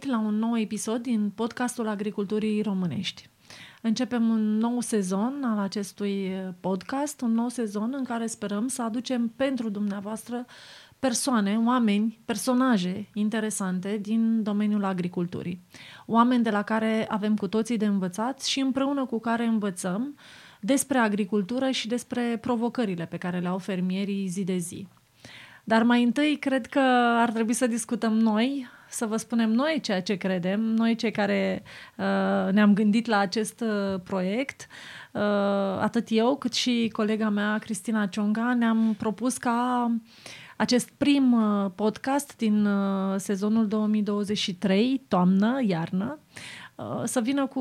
Bună ziua, bun venit la un nou episod din podcastul Agriculturii Românești. Începem un nou sezon al acestui podcast, un nou sezon în care sperăm să aducem pentru dumneavoastră persoane, oameni, personaje interesante din domeniul agriculturii. Oameni de la care avem cu toții de învățat și împreună cu care învățăm despre agricultură și despre provocările pe care le au fermierii zi de zi. Dar mai întâi, cred că ar trebui să discutăm noi, să vă spunem noi ceea ce credem, noi cei care uh, ne-am gândit la acest uh, proiect. Uh, atât eu cât și colega mea, Cristina Cionga, ne-am propus ca acest prim uh, podcast din uh, sezonul 2023, toamnă, iarnă, Uh, să vină cu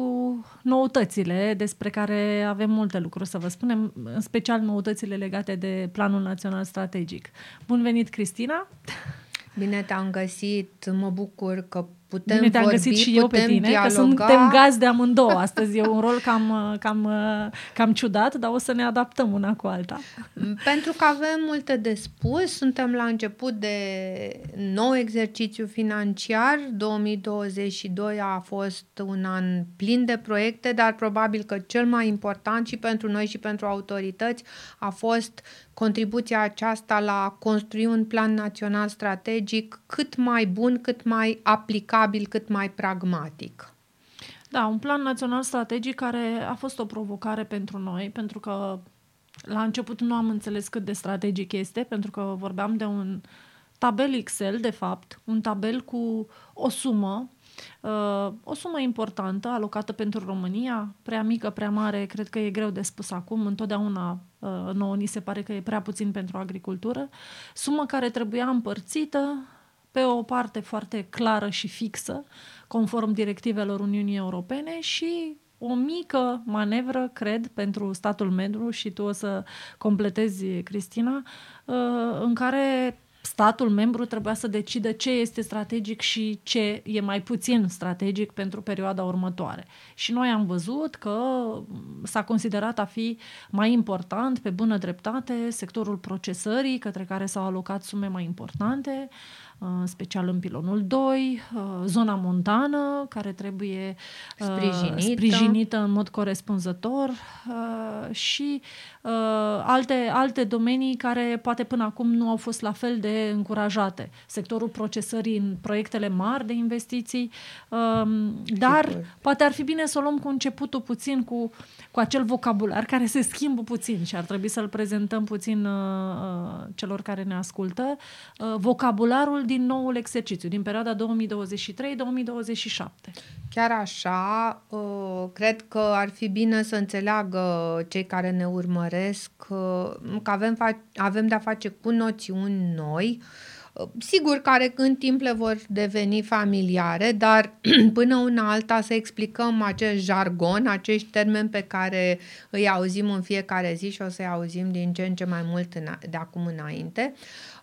noutățile despre care avem multe lucruri să vă spunem, în special noutățile legate de Planul Național Strategic. Bun venit, Cristina! Bine te-am găsit, mă bucur că putem Bine te-am vorbi, găsit și eu pe tine, dialoga. că suntem gazde amândouă astăzi. E un rol cam, cam, cam ciudat, dar o să ne adaptăm una cu alta. Pentru că avem multe de spus, suntem la început de nou exercițiu financiar. 2022 a fost un an plin de proiecte, dar probabil că cel mai important și pentru noi și pentru autorități a fost contribuția aceasta la a construi un plan național strategic cât mai bun, cât mai aplicabil, cât mai pragmatic. Da, un plan național strategic care a fost o provocare pentru noi, pentru că la început nu am înțeles cât de strategic este, pentru că vorbeam de un tabel Excel, de fapt, un tabel cu o sumă Uh, o sumă importantă alocată pentru România, prea mică, prea mare, cred că e greu de spus acum, întotdeauna uh, nouă ni se pare că e prea puțin pentru agricultură, sumă care trebuia împărțită pe o parte foarte clară și fixă, conform directivelor Uniunii Europene și o mică manevră, cred, pentru statul membru și tu o să completezi, Cristina, uh, în care statul membru trebuia să decidă ce este strategic și ce e mai puțin strategic pentru perioada următoare. Și noi am văzut că s-a considerat a fi mai important, pe bună dreptate, sectorul procesării, către care s-au alocat sume mai importante, în special în pilonul 2, uh, zona montană, care trebuie uh, sprijinită, sprijinită în mod corespunzător uh, și alte, alte domenii care poate până acum nu au fost la fel de încurajate. Sectorul procesării în proiectele mari de investiții, um, dar Sigur. poate ar fi bine să o luăm cu începutul puțin, cu, cu acel vocabular care se schimbă puțin și ar trebui să-l prezentăm puțin celor care ne ascultă. Vocabularul din noul exercițiu, din perioada 2023-2027. Chiar așa, uh, cred că ar fi bine să înțeleagă cei care ne urmăresc uh, că avem, avem de-a face cu noțiuni noi, uh, Sigur, care în timp le vor deveni familiare, dar până una alta să explicăm acest jargon, acești termeni pe care îi auzim în fiecare zi și o să-i auzim din ce în ce mai mult de acum înainte.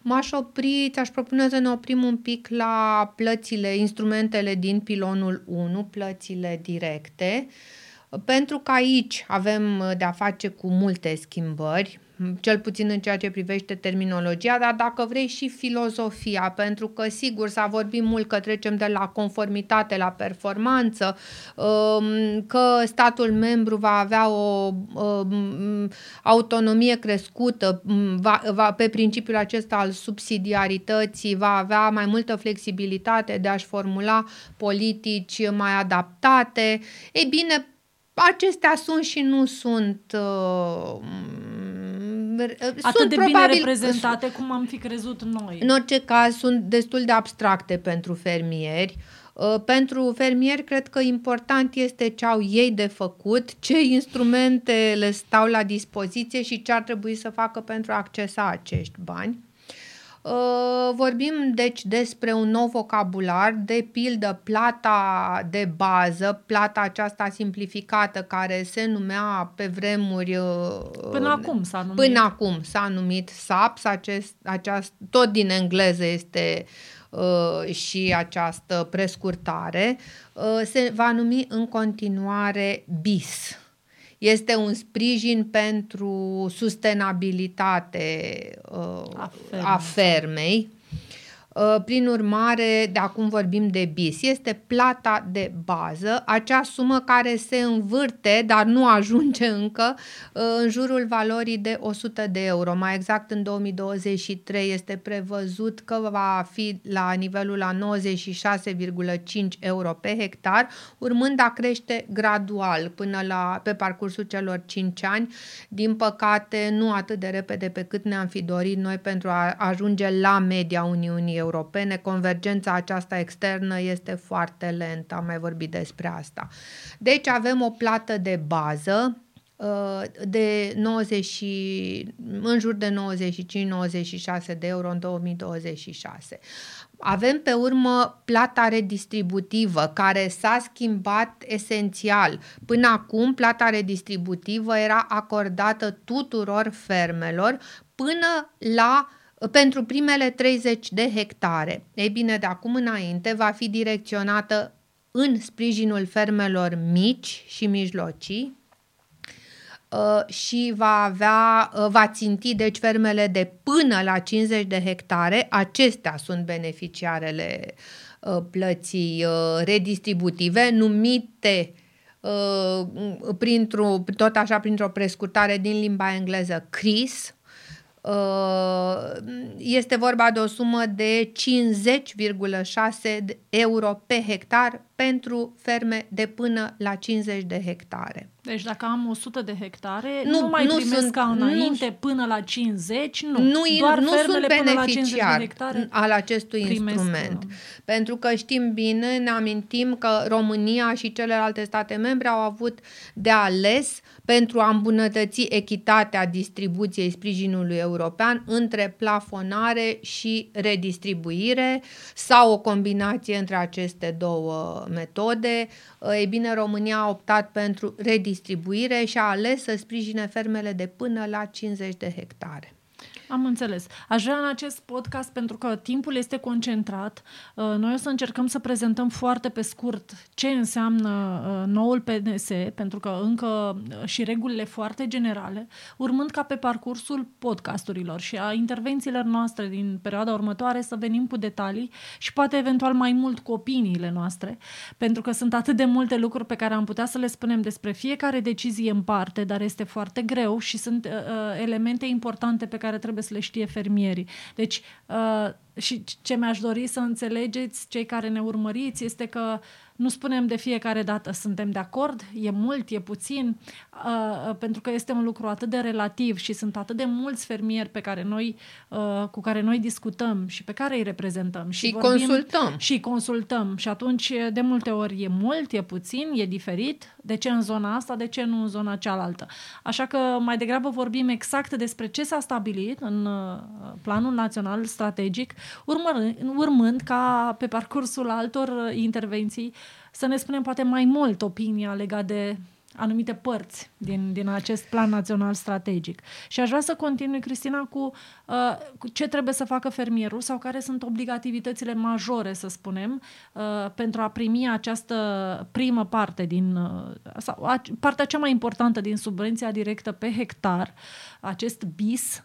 M-aș opri, ți-aș propune să ne oprim un pic la plățile, instrumentele din pilonul 1, plățile directe, pentru că aici avem de-a face cu multe schimbări, cel puțin în ceea ce privește terminologia, dar dacă vrei și filozofia, pentru că sigur s-a vorbit mult că trecem de la conformitate la performanță, um, că statul membru va avea o um, autonomie crescută um, va, va, pe principiul acesta al subsidiarității, va avea mai multă flexibilitate de a-și formula politici mai adaptate. Ei bine, acestea sunt și nu sunt uh, atât sunt de probabil, bine reprezentate cum am fi crezut noi. În orice caz, sunt destul de abstracte pentru fermieri. Uh, pentru fermieri, cred că important este ce au ei de făcut, ce instrumente le stau la dispoziție și ce ar trebui să facă pentru a accesa acești bani. Uh, vorbim deci despre un nou vocabular, de pildă plata de bază, plata aceasta simplificată care se numea pe vremuri... Uh, până acum s-a numit. Până acum s-a numit SAPS, acest, aceast, tot din engleză este uh, și această prescurtare, uh, se va numi în continuare BIS este un sprijin pentru sustenabilitate uh, a fermei. A fermei. Uh, prin urmare, de acum vorbim de bis. Este plata de bază, acea sumă care se învârte, dar nu ajunge încă, uh, în jurul valorii de 100 de euro. Mai exact, în 2023 este prevăzut că va fi la nivelul la 96,5 euro pe hectar, urmând a crește gradual până la, pe parcursul celor 5 ani. Din păcate, nu atât de repede pe cât ne-am fi dorit noi pentru a ajunge la media Uniunii Europene. Convergența aceasta externă este foarte lentă, am mai vorbit despre asta. Deci avem o plată de bază uh, de 90, în jur de 95-96 de euro în 2026. Avem pe urmă plata redistributivă, care s-a schimbat esențial. Până acum, plata redistributivă era acordată tuturor fermelor până la pentru primele 30 de hectare. Ei bine, de acum înainte va fi direcționată în sprijinul fermelor mici și mijlocii, Uh, și va avea, uh, va ținti deci fermele de până la 50 de hectare. Acestea sunt beneficiarele uh, plății redistributive numite printr-o, tot așa printr-o prescurtare din limba engleză CRIS, este vorba de o sumă de 50,6 euro pe hectar pentru ferme de până la 50 de hectare. Deci dacă am 100 de hectare, nu, nu mai nu primesc sunt, ca înainte nu, până la 50, nu. Nu, Doar nu sunt beneficiar al acestui primesc, instrument. Uh, pentru că știm bine, ne amintim că România și celelalte state membre au avut de ales pentru a îmbunătăți echitatea distribuției sprijinului european între plafonare și redistribuire sau o combinație între aceste două metode. Ei bine, România a optat pentru redistribuire și a ales să sprijine fermele de până la 50 de hectare. Am înțeles. Aș vrea în acest podcast, pentru că timpul este concentrat, uh, noi o să încercăm să prezentăm foarte pe scurt ce înseamnă uh, noul PNS, pentru că încă uh, și regulile foarte generale, urmând ca pe parcursul podcasturilor și a intervențiilor noastre din perioada următoare să venim cu detalii și poate eventual mai mult cu opiniile noastre, pentru că sunt atât de multe lucruri pe care am putea să le spunem despre fiecare decizie în parte, dar este foarte greu și sunt uh, elemente importante pe care trebuie trebuie să le știe fermierii. Deci, uh, și ce mi-aș dori să înțelegeți, cei care ne urmăriți, este că nu spunem de fiecare dată suntem de acord, e mult, e puțin, uh, uh, pentru că este un lucru atât de relativ și sunt atât de mulți fermieri pe care noi, uh, cu care noi discutăm și pe care îi reprezentăm. Și, și vorbim, consultăm. Și consultăm. Și atunci, de multe ori, e mult, e puțin, e diferit. De ce în zona asta, de ce nu în zona cealaltă? Așa că mai degrabă vorbim exact despre ce s-a stabilit în uh, planul național strategic, urmărând, urmând ca pe parcursul altor uh, intervenții să ne spunem poate mai mult opinia legat de anumite părți din, din acest plan național strategic. Și aș vrea să continui, Cristina, cu, uh, cu ce trebuie să facă fermierul sau care sunt obligativitățile majore, să spunem, uh, pentru a primi această primă parte din, uh, sau a, partea cea mai importantă din subvenția directă pe hectar, acest BIS, uh,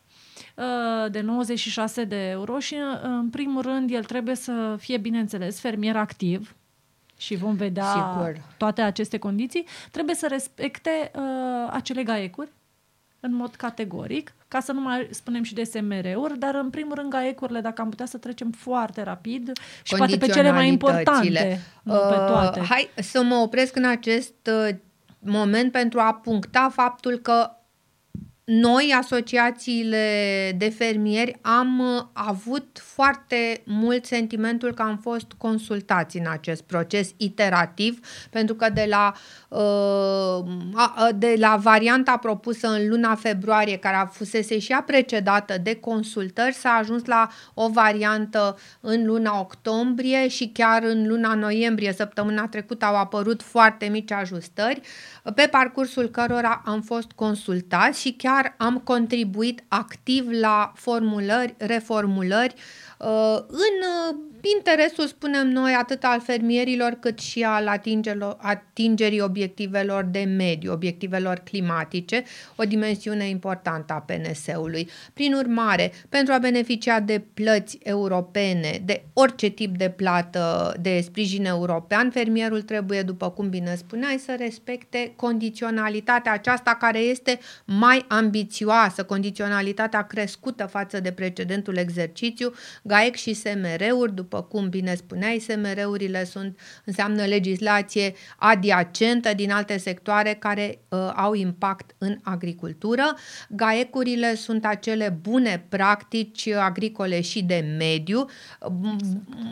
de 96 de euro și, uh, în primul rând, el trebuie să fie, bineînțeles, fermier activ, și vom vedea Sigur. toate aceste condiții, trebuie să respecte uh, acele gaecuri în mod categoric, ca să nu mai spunem și de SMR-uri, dar în primul rând gaecurile, dacă am putea să trecem foarte rapid și poate pe cele mai importante, uh, pe toate. Hai să mă opresc în acest uh, moment pentru a puncta faptul că noi, asociațiile de fermieri, am uh, avut foarte mult sentimentul că am fost consultați în acest proces iterativ, pentru că de la, uh, de la varianta propusă în luna februarie, care a fusese și ea precedată de consultări, s-a ajuns la o variantă în luna octombrie și chiar în luna noiembrie, săptămâna trecută, au apărut foarte mici ajustări, pe parcursul cărora am fost consultați și chiar chiar am contribuit activ la formulări, reformulări uh, în uh, interesul, spunem noi, atât al fermierilor cât și al atingerii obiectivelor de mediu, obiectivelor climatice, o dimensiune importantă a PNS-ului. Prin urmare, pentru a beneficia de plăți europene, de orice tip de plată de sprijin european, fermierul trebuie, după cum bine spuneai, să respecte condiționalitatea aceasta care este mai ambițioasă, condiționalitatea crescută față de precedentul exercițiu, GAEC și SMR-uri, după cum bine spuneai, SMR-urile sunt, înseamnă legislație adiacentă din alte sectoare care uh, au impact în agricultură. GAEC-urile sunt acele bune practici agricole și de mediu,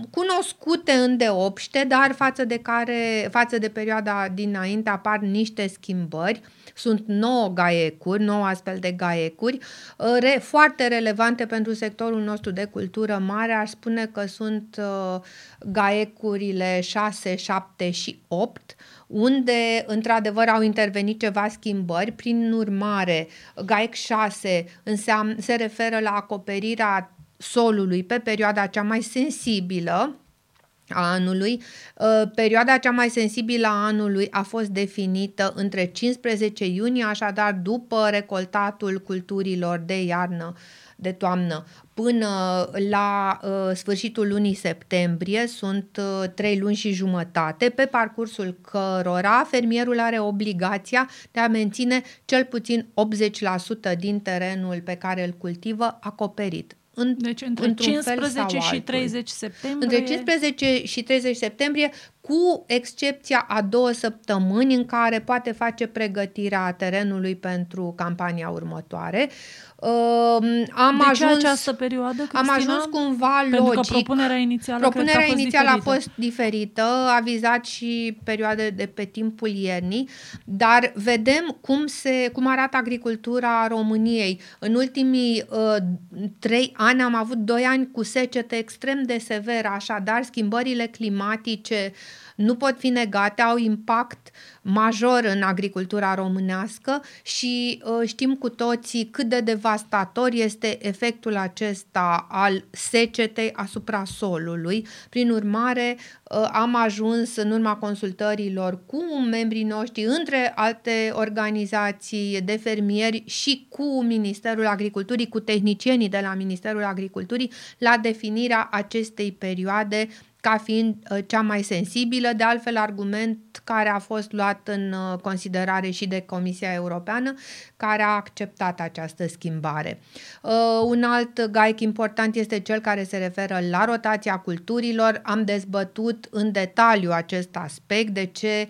cunoscute îndeopște, dar față de care, față de perioada dinainte apar niște schimbări. Sunt 9 gaecuri, 9 astfel de gaecuri, uh, re, foarte relevante pentru sectorul nostru de cultură mare. Aș spune că sunt uh, gaecurile 6, 7 și 8 unde într-adevăr au intervenit ceva schimbări. Prin urmare, GAEC 6 înseamnă, se referă la acoperirea solului pe perioada cea mai sensibilă, a anului. Uh, perioada cea mai sensibilă a anului a fost definită între 15 iunie, așadar după recoltatul culturilor de iarnă, de toamnă, până la uh, sfârșitul lunii septembrie, sunt uh, trei luni și jumătate, pe parcursul cărora fermierul are obligația de a menține cel puțin 80% din terenul pe care îl cultivă acoperit în, deci între 15 și 30 septembrie. Între 15 și 30 septembrie, cu excepția a două săptămâni în care poate face pregătirea terenului pentru campania următoare. Uh, am de ajuns, ce această perioadă, Cristina? Am ajuns cumva Pentru logic. Că propunerea inițială, propunerea cred că a fost inițială diferită. a fost diferită, a vizat și perioade de pe timpul iernii, dar vedem cum, se, cum arată agricultura României. În ultimii uh, trei ani am avut doi ani cu secete extrem de severă, așadar schimbările climatice nu pot fi negate, au impact major în agricultura românească și uh, știm cu toții cât de devastator este efectul acesta al secetei asupra solului. Prin urmare, uh, am ajuns în urma consultărilor cu membrii noștri, între alte organizații de fermieri și cu Ministerul Agriculturii, cu tehnicienii de la Ministerul Agriculturii, la definirea acestei perioade ca fiind uh, cea mai sensibilă, de altfel argument care a fost luat în uh, considerare și de Comisia Europeană, care a acceptat această schimbare. Uh, un alt gaic important este cel care se referă la rotația culturilor. Am dezbătut în detaliu acest aspect, de ce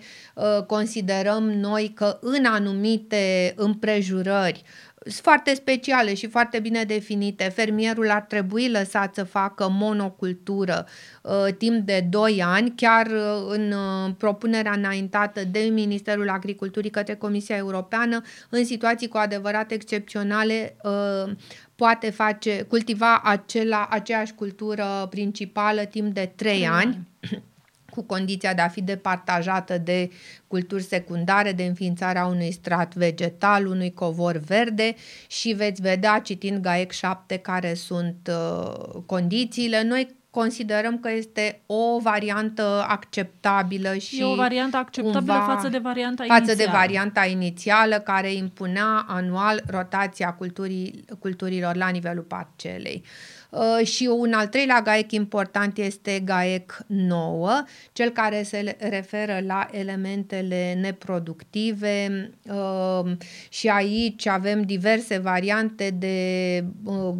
considerăm noi că în anumite împrejurări foarte speciale și foarte bine definite. Fermierul ar trebui lăsat să facă monocultură uh, timp de 2 ani, chiar uh, în uh, propunerea înaintată de Ministerul Agriculturii către Comisia Europeană, în situații cu adevărat excepționale, uh, poate face, cultiva acela, aceeași cultură principală timp de 3 ani cu condiția de a fi departajată de culturi secundare, de înființarea unui strat vegetal, unui covor verde și veți vedea citind GAEC 7 care sunt uh, condițiile. Noi considerăm că este o variantă acceptabilă și e o variantă acceptabilă față de varianta față inițială. de varianta inițială care impunea anual rotația culturii, culturilor la nivelul parcelei. Uh, și un al treilea GAEC important este GAEC 9, cel care se referă la elementele neproductive. Uh, și aici avem diverse variante de, uh,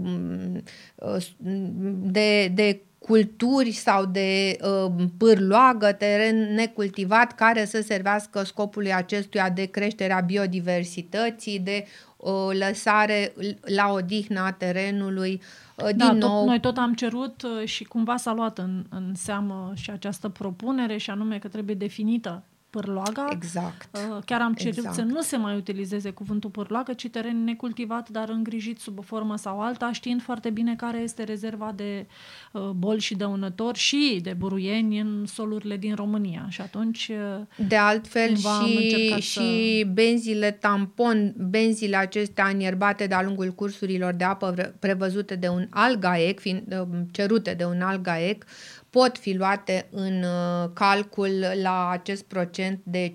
de, de culturi sau de uh, pârloagă, teren necultivat care să servească scopului acestuia de creșterea biodiversității, de uh, lăsare la odihnă a terenului. Uh, din da, nou, tot, noi tot am cerut uh, și cumva s-a luat în, în seamă și această propunere și anume că trebuie definită pârloaga. Exact. Uh, chiar am cerut exact. să nu se mai utilizeze cuvântul pârloagă, ci teren necultivat, dar îngrijit sub o formă sau alta, știind foarte bine care este rezerva de uh, boli și dăunători și de buruieni în solurile din România. Și atunci uh, De altfel cumva am și, încercat și benzile tampon, benzile acestea înierbate de-a lungul cursurilor de apă vre- prevăzute de un alt GAEC, fiind, cerute de un alt GAEC, pot fi luate în uh, calcul la acest procent de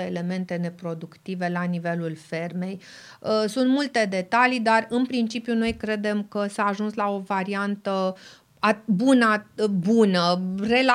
5% elemente neproductive la nivelul fermei. Uh, sunt multe detalii, dar în principiu noi credem că s-a ajuns la o variantă bună, bună,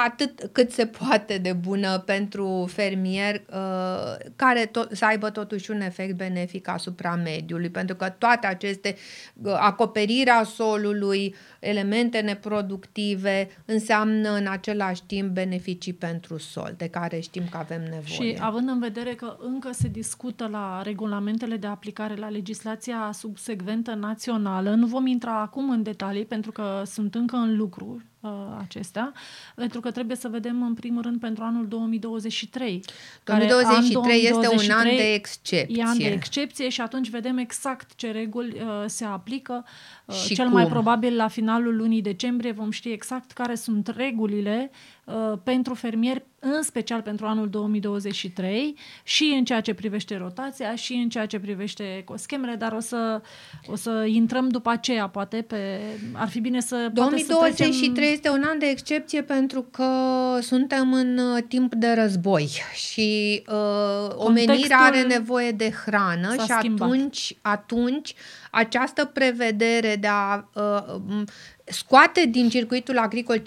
atât cât se poate de bună pentru fermier, uh, care tot, să aibă totuși un efect benefic asupra mediului, pentru că toate aceste uh, acoperirea solului, elemente neproductive înseamnă în același timp beneficii pentru sol, de care știm că avem nevoie. Și având în vedere că încă se discută la regulamentele de aplicare la legislația subsecventă națională, nu vom intra acum în detalii pentru că sunt încă în lucru uh, acestea, pentru că trebuie să vedem în primul rând pentru anul 2023. 2023, 2023 este un an de excepție. E an de excepție și atunci vedem exact ce reguli uh, se aplică. Uh, și cel cum? mai probabil la finalul lunii decembrie vom ști exact care sunt regulile uh, pentru fermieri în special pentru anul 2023 și în ceea ce privește rotația și în ceea ce privește ecoschemele, dar o să, o să intrăm după aceea, poate, pe... ar fi bine să... 2023 să trecem... este un an de excepție pentru că suntem în uh, timp de război și uh, omenirea are nevoie de hrană și schimbat. atunci, atunci această prevedere de a uh, scoate din circuitul agricol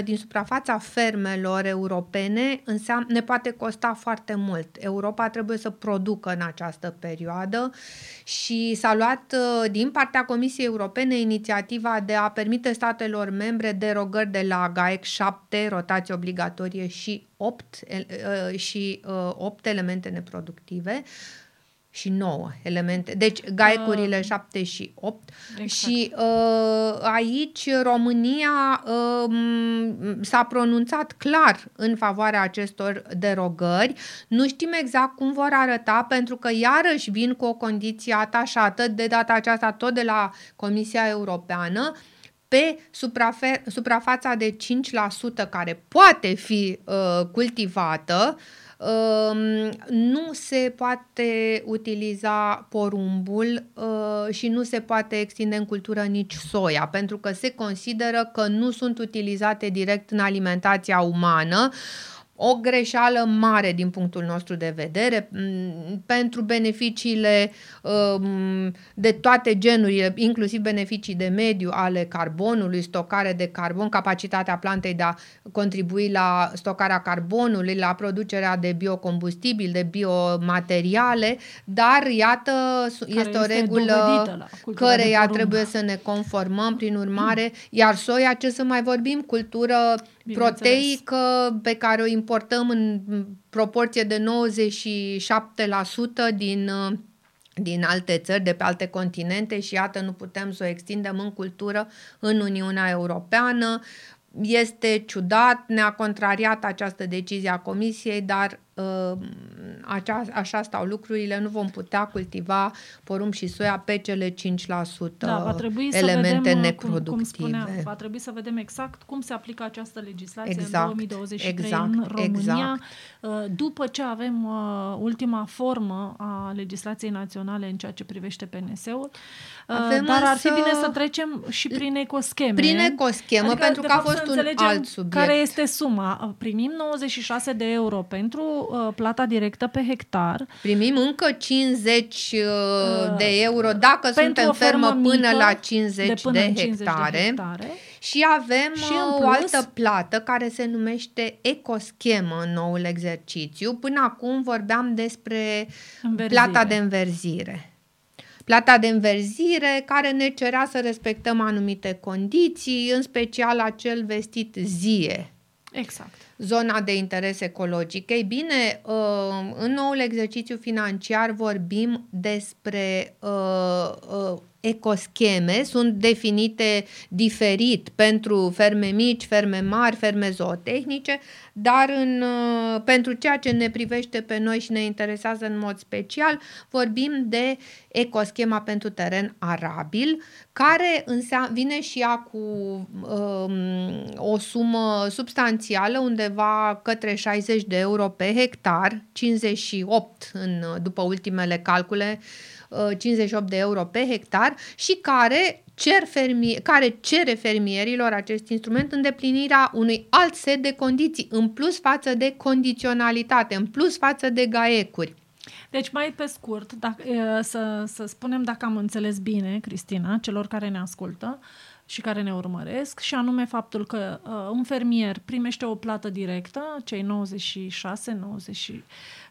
5% din suprafața fermelor europene înseamnă, ne poate costa foarte mult. Europa trebuie să producă în această perioadă și s-a luat uh, din partea Comisiei Europene inițiativa de a permite statelor membre derogări de la GAEC 7, rotație obligatorie și 8, uh, și 8 uh, elemente neproductive și 9 elemente. Deci gaicurile uh, 7 și 8 exact. și uh, aici România uh, s-a pronunțat clar în favoarea acestor derogări. Nu știm exact cum vor arăta pentru că iarăși vin cu o condiție atașată de data aceasta tot de la Comisia Europeană pe suprafe- suprafața de 5% care poate fi uh, cultivată uh, nu se poate utiliza porumbul uh, și nu se poate extinde în cultură nici soia, pentru că se consideră că nu sunt utilizate direct în alimentația umană o greșeală mare din punctul nostru de vedere pentru beneficiile um, de toate genurile, inclusiv beneficii de mediu ale carbonului, stocare de carbon, capacitatea plantei de a contribui la stocarea carbonului, la producerea de biocombustibil, de biomateriale, dar iată, Care este o regulă căreia trebuie să ne conformăm, prin urmare, iar soia, ce să mai vorbim, cultură proteică pe care o importăm în proporție de 97% din din alte țări, de pe alte continente și iată nu putem să o extindem în cultură în Uniunea Europeană. Este ciudat, ne-a contrariat această decizie a Comisiei, dar uh, acea, așa stau lucrurile, nu vom putea cultiva porumb și soia pe cele 5% da, va trebui elemente să vedem, neproductive. Cum, cum spuneam, va trebui să vedem exact cum se aplică această legislație exact, în 2023 exact, în România, exact. Uh, după ce avem uh, ultima formă a legislației naționale în ceea ce privește PNS-ul. Avem dar ar fi bine să trecem și prin ecoscheme. Prin ecoschemă, adică, pentru că a fost un alt subiect. Care este suma? Primim 96 de euro pentru uh, plata directă pe hectar. Primim încă 50 uh, uh, de euro dacă suntem fermă până la 50 de, până de, 50 hectare. de hectare. Și avem și uh, plus, o altă plată care se numește ecoschemă în noul exercițiu. Până acum vorbeam despre înverzire. plata de înverzire plata de înverzire care ne cerea să respectăm anumite condiții, în special acel vestit zie. Exact. Zona de interes ecologic. Ei bine, uh, în noul exercițiu financiar vorbim despre uh, uh, ecoscheme sunt definite diferit pentru ferme mici, ferme mari, ferme zootehnice, dar în, uh, pentru ceea ce ne privește pe noi și ne interesează în mod special, vorbim de ecoschema pentru teren arabil, care înseamnă, vine și ea cu um, o sumă substanțială, undeva către 60 de euro pe hectar, 58 în, după ultimele calcule, 58 de euro pe hectar și care cer fermie, care cere fermierilor acest instrument îndeplinirea unui alt set de condiții, în plus față de condiționalitate, în plus față de gaecuri. Deci, mai pe scurt, dacă, să, să spunem dacă am înțeles bine, Cristina, celor care ne ascultă, uh, și care ne urmăresc, și anume faptul că uh, un fermier primește o plată directă, cei 96,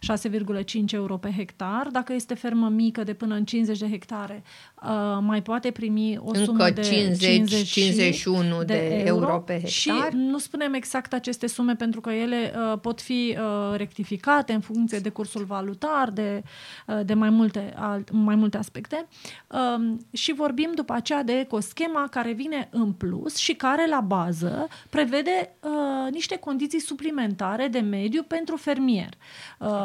96,5 euro pe hectar. Dacă este fermă mică de până în 50 de hectare, uh, mai poate primi o Încă sumă de 50, 51 de, de euro, euro pe hectar. Și nu spunem exact aceste sume pentru că ele uh, pot fi uh, rectificate în funcție de cursul valutar, de, uh, de mai, multe, alt, mai multe aspecte. Uh, și vorbim după aceea de ecoschema care vine vine în plus și care la bază prevede uh, niște condiții suplimentare de mediu pentru fermier.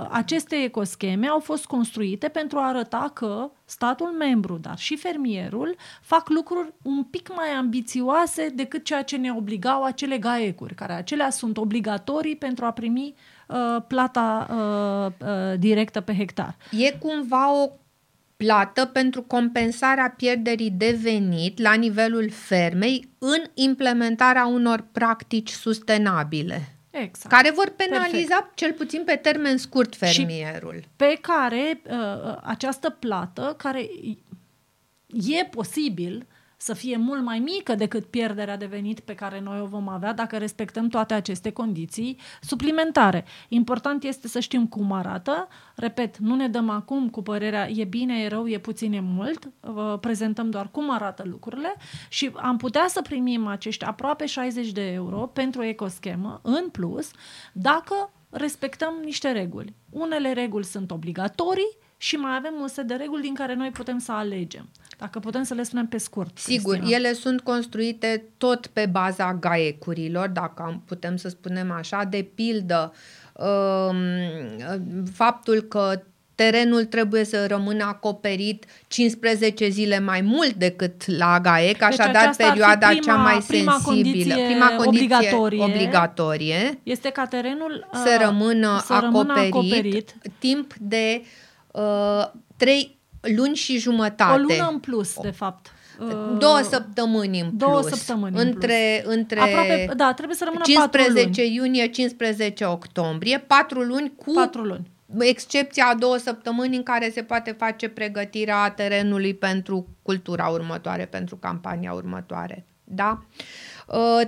Uh, aceste ecoscheme au fost construite pentru a arăta că statul membru, dar și fermierul, fac lucruri un pic mai ambițioase decât ceea ce ne obligau acele gaecuri, care acelea sunt obligatorii pentru a primi uh, plata uh, uh, directă pe hectar. E cumva o plată pentru compensarea pierderii de venit la nivelul fermei în implementarea unor practici sustenabile. Exact. Care vor penaliza Perfect. cel puțin pe termen scurt fermierul. Și pe care uh, această plată, care e posibil să fie mult mai mică decât pierderea de venit pe care noi o vom avea dacă respectăm toate aceste condiții suplimentare. Important este să știm cum arată. Repet, nu ne dăm acum cu părerea e bine, e rău, e puțin, e mult. Vă prezentăm doar cum arată lucrurile și am putea să primim acești aproape 60 de euro pentru ecoschemă în plus dacă respectăm niște reguli. Unele reguli sunt obligatorii, și mai avem un set de reguli din care noi putem să alegem. Dacă putem să le spunem pe scurt. Sigur, Cristina. ele sunt construite tot pe baza gaecurilor, dacă putem să spunem așa, de pildă um, faptul că terenul trebuie să rămână acoperit 15 zile mai mult decât la GAEC, deci așadar perioada prima, cea mai prima sensibilă, prima condiție obligatorie, obligatorie este ca terenul să rămână, să acoperit, rămână acoperit timp de uh, 3 luni și jumătate. O lună în plus, de fapt. Uh, două săptămâni în două plus. săptămâni între, plus. între Aproape, da, trebuie să rămână 15 iunie, 15 octombrie, patru luni cu patru luni. excepția a două săptămâni în care se poate face pregătirea terenului pentru cultura următoare, pentru campania următoare. Da? Uh, Uh,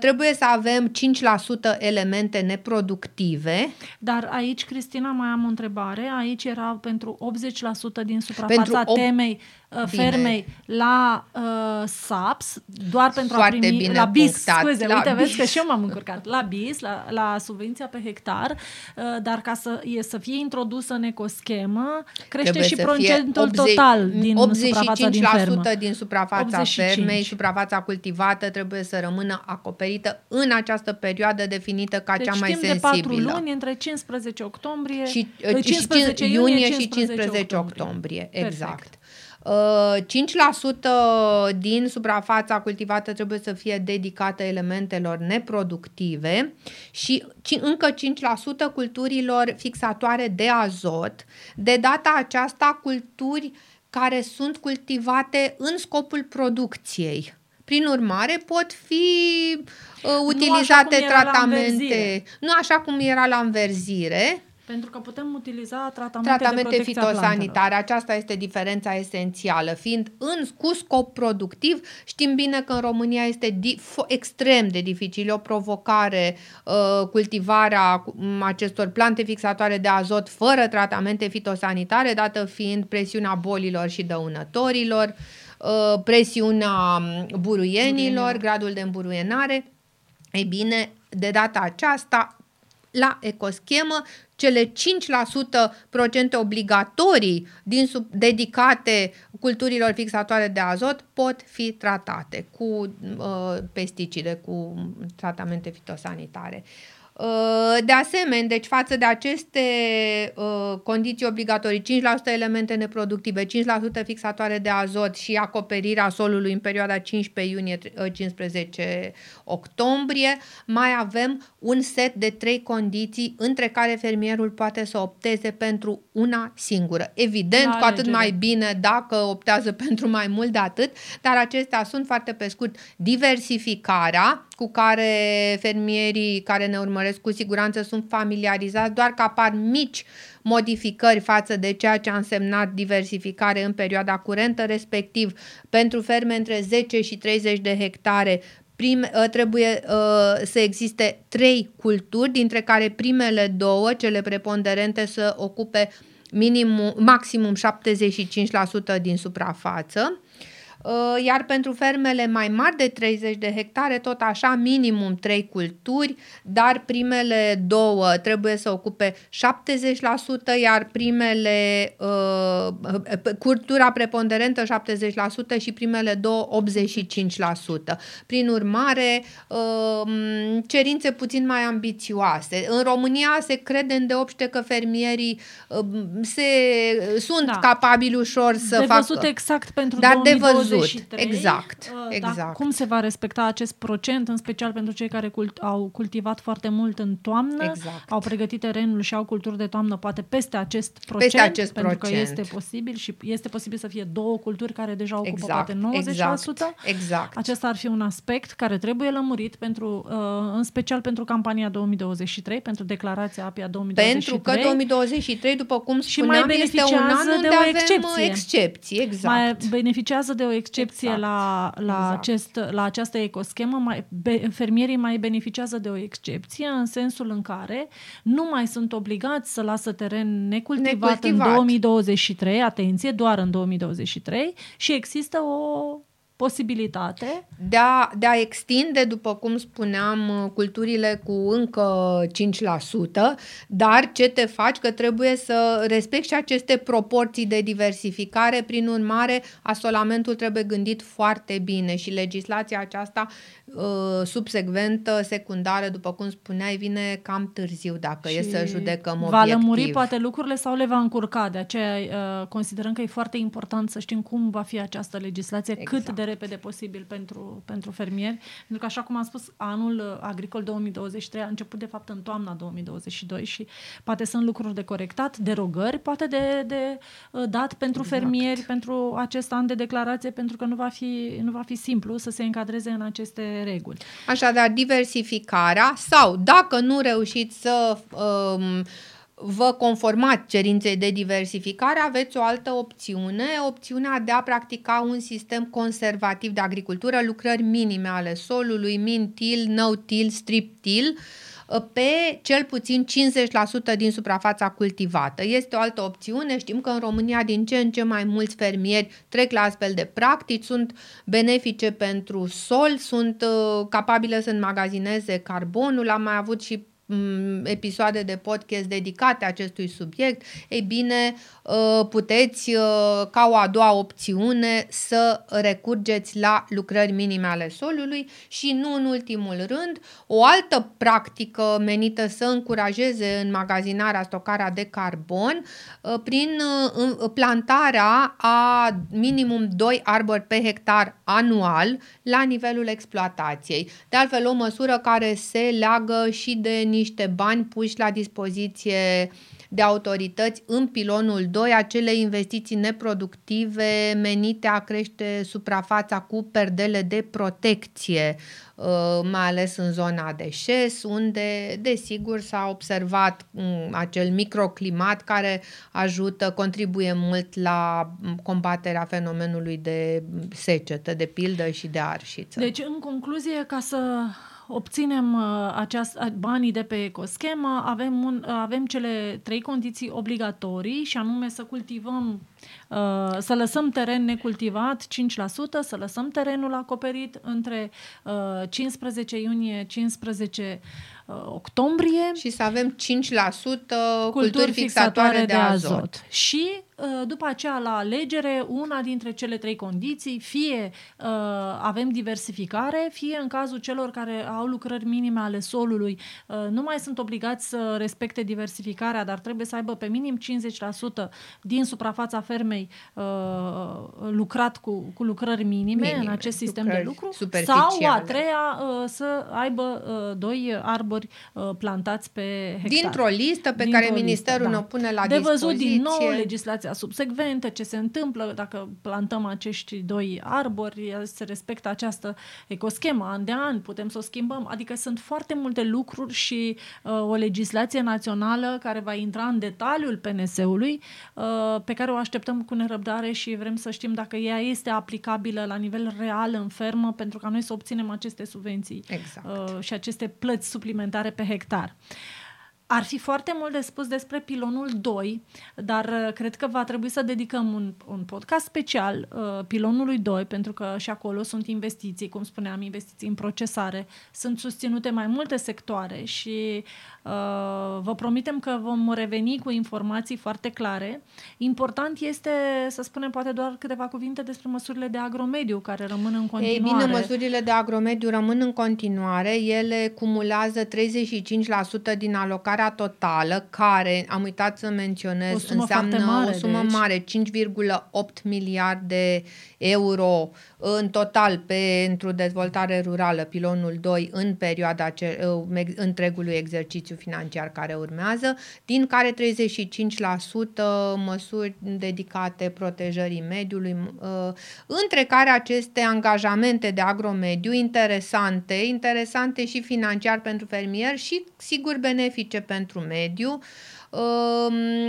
trebuie să avem 5% elemente neproductive. Dar aici, Cristina, mai am o întrebare. Aici era pentru 80% din suprafața pentru temei Uh, bine. fermei la uh, SAPS, doar pentru Foarte a primi bine la BIS, punctat, scuze, la uite, BIS. vezi că și eu m-am încurcat, la BIS, la, la subvenția pe hectar, uh, dar ca să, e, să fie introdusă în ecoschemă, crește Trebuie și procentul 80, total din 85% suprafața din fermă. din suprafața 85. fermei, suprafața cultivată trebuie să rămână acoperită în această perioadă definită ca deci cea mai sensibilă. de 4 luni între 15 octombrie și, 15 uh, iunie, iunie și 15 octombrie. octombrie. Exact. Perfect. 5% uh, din suprafața cultivată trebuie să fie dedicată elementelor neproductive și încă 5% culturilor fixatoare de azot. De data aceasta, culturi care sunt cultivate în scopul producției. Prin urmare, pot fi uh, utilizate nu tratamente, nu așa cum era la înverzire, pentru că putem utiliza tratamente, tratamente de fitosanitare. Aceasta este diferența esențială. Fiind în, cu scop productiv, știm bine că în România este di, fo, extrem de dificil, o provocare uh, cultivarea acestor plante fixatoare de azot fără tratamente fitosanitare, dată fiind presiunea bolilor și dăunătorilor, uh, presiunea buruienilor, gradul de îmburuienare. Ei bine, de data aceasta, la ecoschemă cele 5% procente obligatorii din sub, dedicate culturilor fixatoare de azot pot fi tratate cu uh, pesticide, cu tratamente fitosanitare. Uh, de asemenea, deci față de aceste uh, condiții obligatorii, 5% elemente neproductive, 5% fixatoare de azot și acoperirea solului în perioada 15 iunie-15 octombrie, mai avem un set de trei condiții între care fermierul poate să opteze pentru una singură. Evident, La cu atât alegere. mai bine dacă optează pentru mai mult de atât, dar acestea sunt foarte pe scurt diversificarea cu care fermierii care ne urmăresc cu siguranță sunt familiarizați, doar că apar mici modificări față de ceea ce a însemnat diversificare în perioada curentă, respectiv pentru ferme între 10 și 30 de hectare prime, ă, trebuie uh, să existe trei culturi, dintre care primele două, cele preponderente, să ocupe minimum, maximum 75% din suprafață. Uh, iar pentru fermele mai mari de 30 de hectare, tot așa, minimum 3 culturi, dar primele două trebuie să ocupe 70%, iar primele, uh, cultura preponderentă 70% și primele două 85%. Prin urmare, uh, cerințe puțin mai ambițioase. În România se crede îndeopște că fermierii uh, se, sunt da. capabili ușor să de facă. exact pentru dar 2020 de văzut. Exact, uh, exact. cum se va respecta acest procent, în special pentru cei care cult- au cultivat foarte mult în toamnă, exact. au pregătit terenul și au culturi de toamnă poate peste acest procent, peste acest pentru procent. că este posibil și este posibil să fie două culturi care deja ocupă exact, poate 90%. Exact, exact. Acesta ar fi un aspect care trebuie lămurit pentru, uh, în special pentru campania 2023, pentru declarația APIA 2023. Pentru că 2023, după cum spuneam, este un an unde de o avem excepție. excepții. Exact. Mai beneficiază de o excepție exact. la, la, exact. acest, la această ecoschemă, mai, be, fermierii mai beneficiază de o excepție în sensul în care nu mai sunt obligați să lasă teren necultivat, necultivat. în 2023, atenție, doar în 2023 și există o posibilitate de a, de a extinde, după cum spuneam, culturile cu încă 5%, dar ce te faci? Că trebuie să respecti și aceste proporții de diversificare, prin urmare, asolamentul trebuie gândit foarte bine și legislația aceasta Uh, subsecventă, secundară, după cum spuneai, vine cam târziu dacă și e să judecăm obiectiv. Va lămuri poate lucrurile sau le va încurca, de aceea uh, considerăm că e foarte important să știm cum va fi această legislație exact. cât de repede posibil pentru, pentru fermieri, pentru că așa cum am spus, anul uh, agricol 2023 a început de fapt în toamna 2022 și poate sunt lucruri de corectat, derogări, poate de, de dat pentru exact. fermieri pentru acest an de declarație, pentru că nu va fi, nu va fi simplu să se încadreze în aceste reguli. Așadar, diversificarea sau dacă nu reușiți să um, vă conformați cerinței de diversificare, aveți o altă opțiune, opțiunea de a practica un sistem conservativ de agricultură, lucrări minime ale solului, min-till, no-till, strip-till, uh, pe cel puțin 50% din suprafața cultivată. Este o altă opțiune. Știm că în România din ce în ce mai mulți fermieri trec la astfel de practici, sunt benefice pentru sol, sunt uh, capabile să înmagazineze carbonul. Am mai avut și Mm, episoade de podcast dedicate acestui subiect, ei bine, uh, puteți, uh, ca o a doua opțiune, să recurgeți la lucrări minime ale solului și nu în ultimul rând, o altă practică menită să încurajeze înmagazinarea, stocarea de carbon uh, prin plantarea a minimum 2 arbori pe hectar anual la nivelul exploatației. De altfel, o măsură care se leagă și de niște bani puși la dispoziție de autorități în pilonul 2, acele investiții neproductive menite a crește suprafața cu perdele de protecție, uh, mai ales în zona de șes, unde, desigur, s-a observat mm, acel microclimat care ajută, contribuie mult la mm, combaterea fenomenului de secetă, de pildă și de arșiță. Deci, în concluzie, ca să obținem uh, aceast, banii de pe ecoschemă, avem, un, avem cele trei condiții obligatorii și anume să cultivăm Uh, să lăsăm teren necultivat 5%, să lăsăm terenul acoperit între 15 iunie 15 octombrie. Și să avem 5% culturi, culturi fixatoare de, de azot. azot. Și Uh, după aceea, la alegere, una dintre cele trei condiții, fie uh, avem diversificare, fie în cazul celor care au lucrări minime ale solului, uh, nu mai sunt obligați să respecte diversificarea, dar trebuie să aibă pe minim 50% din suprafața fermei uh, lucrat cu, cu lucrări minime, minime în acest sistem de lucru, sau a treia uh, să aibă uh, doi arbori uh, plantați pe hectar. Dintr-o listă pe Dintr-o care Ministerul listă, da. ne pune la de dispoziție. De văzut din nou legislația legislația subsecventă, ce se întâmplă dacă plantăm acești doi arbori, se respectă această ecoschemă an de an, putem să o schimbăm. Adică sunt foarte multe lucruri și uh, o legislație națională care va intra în detaliul PNS-ului, uh, pe care o așteptăm cu nerăbdare și vrem să știm dacă ea este aplicabilă la nivel real în fermă pentru ca noi să obținem aceste subvenții exact. uh, și aceste plăți suplimentare pe hectar. Uh, ar fi foarte mult de spus despre pilonul 2, dar uh, cred că va trebui să dedicăm un, un podcast special uh, pilonului 2, pentru că și acolo sunt investiții, cum spuneam, investiții în procesare, sunt susținute mai multe sectoare și uh, vă promitem că vom reveni cu informații foarte clare. Important este să spunem poate doar câteva cuvinte despre măsurile de agromediu care rămân în continuare. Ei bine, măsurile de agromediu rămân în continuare, ele cumulează 35% din alocare valoarea totală, care, am uitat să menționez, o înseamnă mare, o sumă deci. mare, 5,8 miliarde euro în total pentru dezvoltare rurală, pilonul 2, în perioada ce, uh, întregului exercițiu financiar care urmează, din care 35% măsuri dedicate protejării mediului, uh, între care aceste angajamente de agromediu interesante, interesante și financiar pentru fermier și sigur benefice pentru mediu,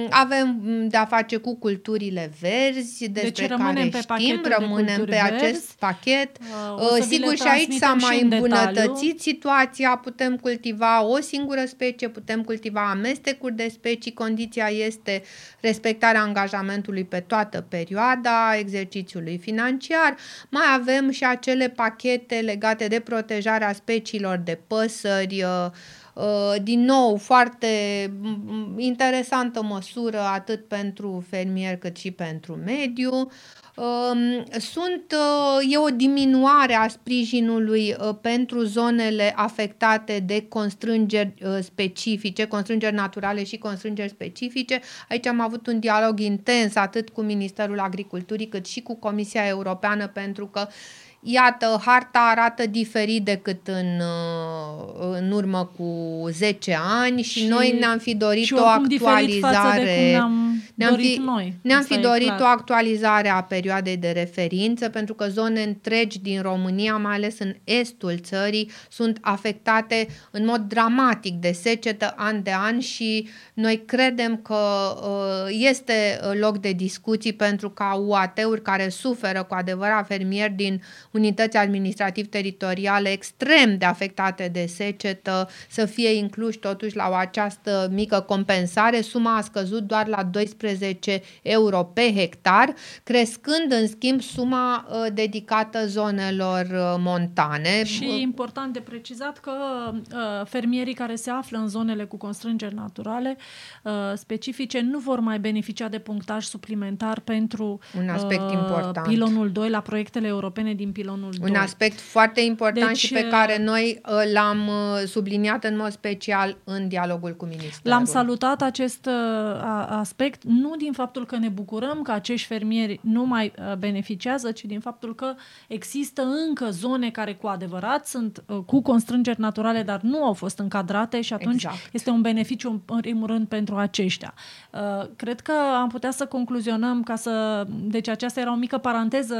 avem de-a face cu culturile verzi, despre deci care pe știm, rămânem pe verzi. acest pachet. Uh, Sigur și aici s-a mai îmbunătățit situația, putem cultiva o singură specie, putem cultiva amestecuri de specii, condiția este respectarea angajamentului pe toată perioada exercițiului financiar. Mai avem și acele pachete legate de protejarea speciilor de păsări, uh, Uh, din nou, foarte interesantă măsură atât pentru fermier cât și pentru mediu. Um, sunt, uh, e o diminuare a sprijinului uh, pentru zonele afectate de constrângeri specifice, constrângeri naturale și constrângeri specifice. Aici am avut un dialog intens atât cu Ministerul Agriculturii cât și cu Comisia Europeană pentru că Iată, harta arată diferit decât în, uh, în urmă cu 10 ani și, și noi ne-am fi dorit o actualizare. Ne-am fi, noi. Ne-am fi dorit clar. o actualizare a perioadei de referință pentru că zone întregi din România, mai ales în estul țării, sunt afectate în mod dramatic de secetă an de an și noi credem că uh, este loc de discuții pentru ca UAT-uri care suferă cu adevărat fermieri din unități administrativ-teritoriale extrem de afectate de secetă să fie incluși totuși la o această mică compensare. Suma a scăzut doar la 12 euro pe hectar, crescând în schimb suma uh, dedicată zonelor uh, montane. Și e important de precizat că uh, fermierii care se află în zonele cu constrângeri naturale specifice nu vor mai beneficia de punctaj suplimentar pentru un aspect important. pilonul 2 la proiectele europene din pilonul 2. Un aspect foarte important deci, și pe care uh, noi uh, l-am uh, subliniat în mod special în dialogul cu ministerul. L-am salutat acest aspect nu din faptul că ne bucurăm că acești fermieri nu mai beneficiază, ci din faptul că există încă zone care cu adevărat sunt cu constrângeri naturale, dar nu au fost încadrate și atunci exact. este un beneficiu în primul rând pentru aceștia. Cred că am putea să concluzionăm ca să... Deci aceasta era o mică paranteză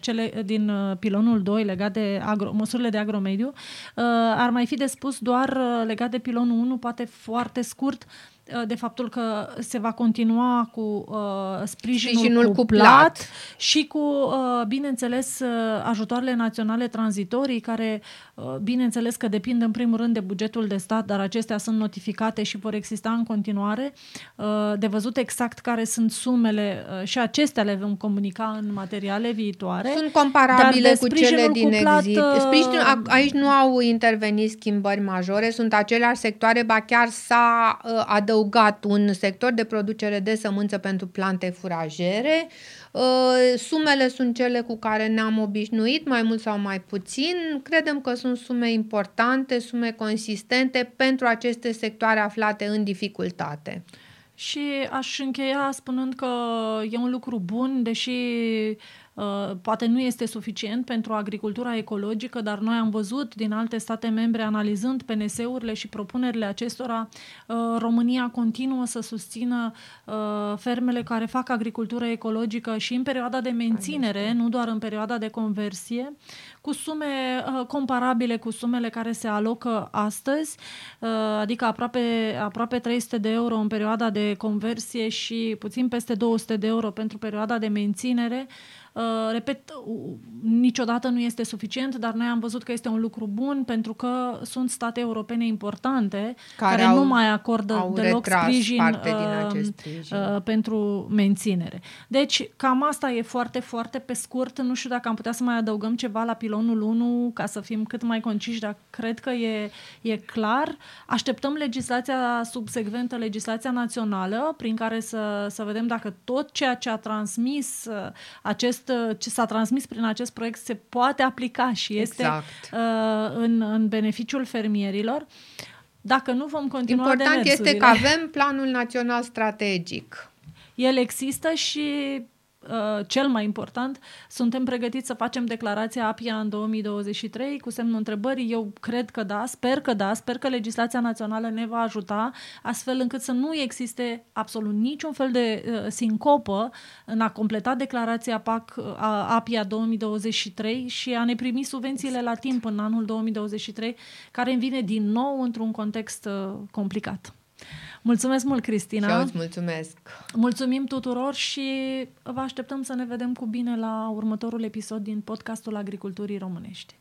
cele din pilonul 2 legat de agro, măsurile de agromediu. Uh, ar mai fi de spus doar uh, legat de pilonul 1, poate foarte scurt, uh, de faptul că se va continua cu uh, sprijinul, Sprijinul cuplat, cuplat. și cu, uh, bineînțeles, uh, ajutoarele naționale tranzitorii, care, uh, bineînțeles că depind în primul rând de bugetul de stat, dar acestea sunt notificate și vor exista în continuare. Uh, de văzut exact care sunt sumele uh, și acestea le vom comunica în materiale viitoare. Sunt Dar comparabile de cu cele sprijinul din cuplat, exit. uh, Sprijinul, a- aici nu au intervenit schimbări majore, sunt aceleași sectoare, ba chiar s-a uh, adăugat un sector de producere de sămânță pentru plante furajere. Uh, Sumele sunt cele cu care ne-am obișnuit, mai mult sau mai puțin. Credem că sunt sume importante, sume consistente pentru aceste sectoare aflate în dificultate. Și aș încheia spunând că e un lucru bun, deși uh, poate nu este suficient pentru agricultura ecologică, dar noi am văzut din alte state membre, analizând PNS-urile și propunerile acestora, uh, România continuă să susțină uh, fermele care fac agricultură ecologică și în perioada de menținere, nu doar în perioada de conversie, cu sume uh, comparabile cu sumele care se alocă astăzi, uh, adică aproape, aproape 300 de euro în perioada de conversie și puțin peste 200 de euro pentru perioada de menținere. Uh, repet, uh, niciodată nu este suficient, dar noi am văzut că este un lucru bun pentru că sunt state europene importante care, Care care au- nu mai acordă au deloc retras sprijin, parte din uh, acest sprijin. uh, pentru menținere. Deci, cam asta e foarte, foarte pe scurt. Nu știu dacă am putea să mai adăugăm ceva la pilonul 1 ca să fim cât mai conciși, dar cred că e, e clar. Așteptăm legislația subsecventă, legislația națională, prin care să, să vedem dacă tot ceea ce a transmis uh, acest, uh, ce s-a transmis prin acest proiect se poate aplica și este Exact. uh, în, în beneficiul fermierilor. Dacă nu vom continua Important este demersurile. că avem planul național strategic. El există și uh, cel mai important, suntem pregătiți să facem declarația APIA în 2023 cu semnul întrebării. Eu cred că da, sper că da, sper că legislația națională ne va ajuta astfel încât să nu existe absolut niciun fel de uh, sincopă în a completa declarația PAC uh, a APIA 2023 și a ne primi subvențiile la timp în anul 2023, care îmi vine din nou într-un context uh, complicat. Mulțumesc mult, Cristina! Și eu îți mulțumesc. Mulțumim tuturor și vă așteptăm să ne vedem cu bine la următorul episod din podcastul Agriculturii Românești.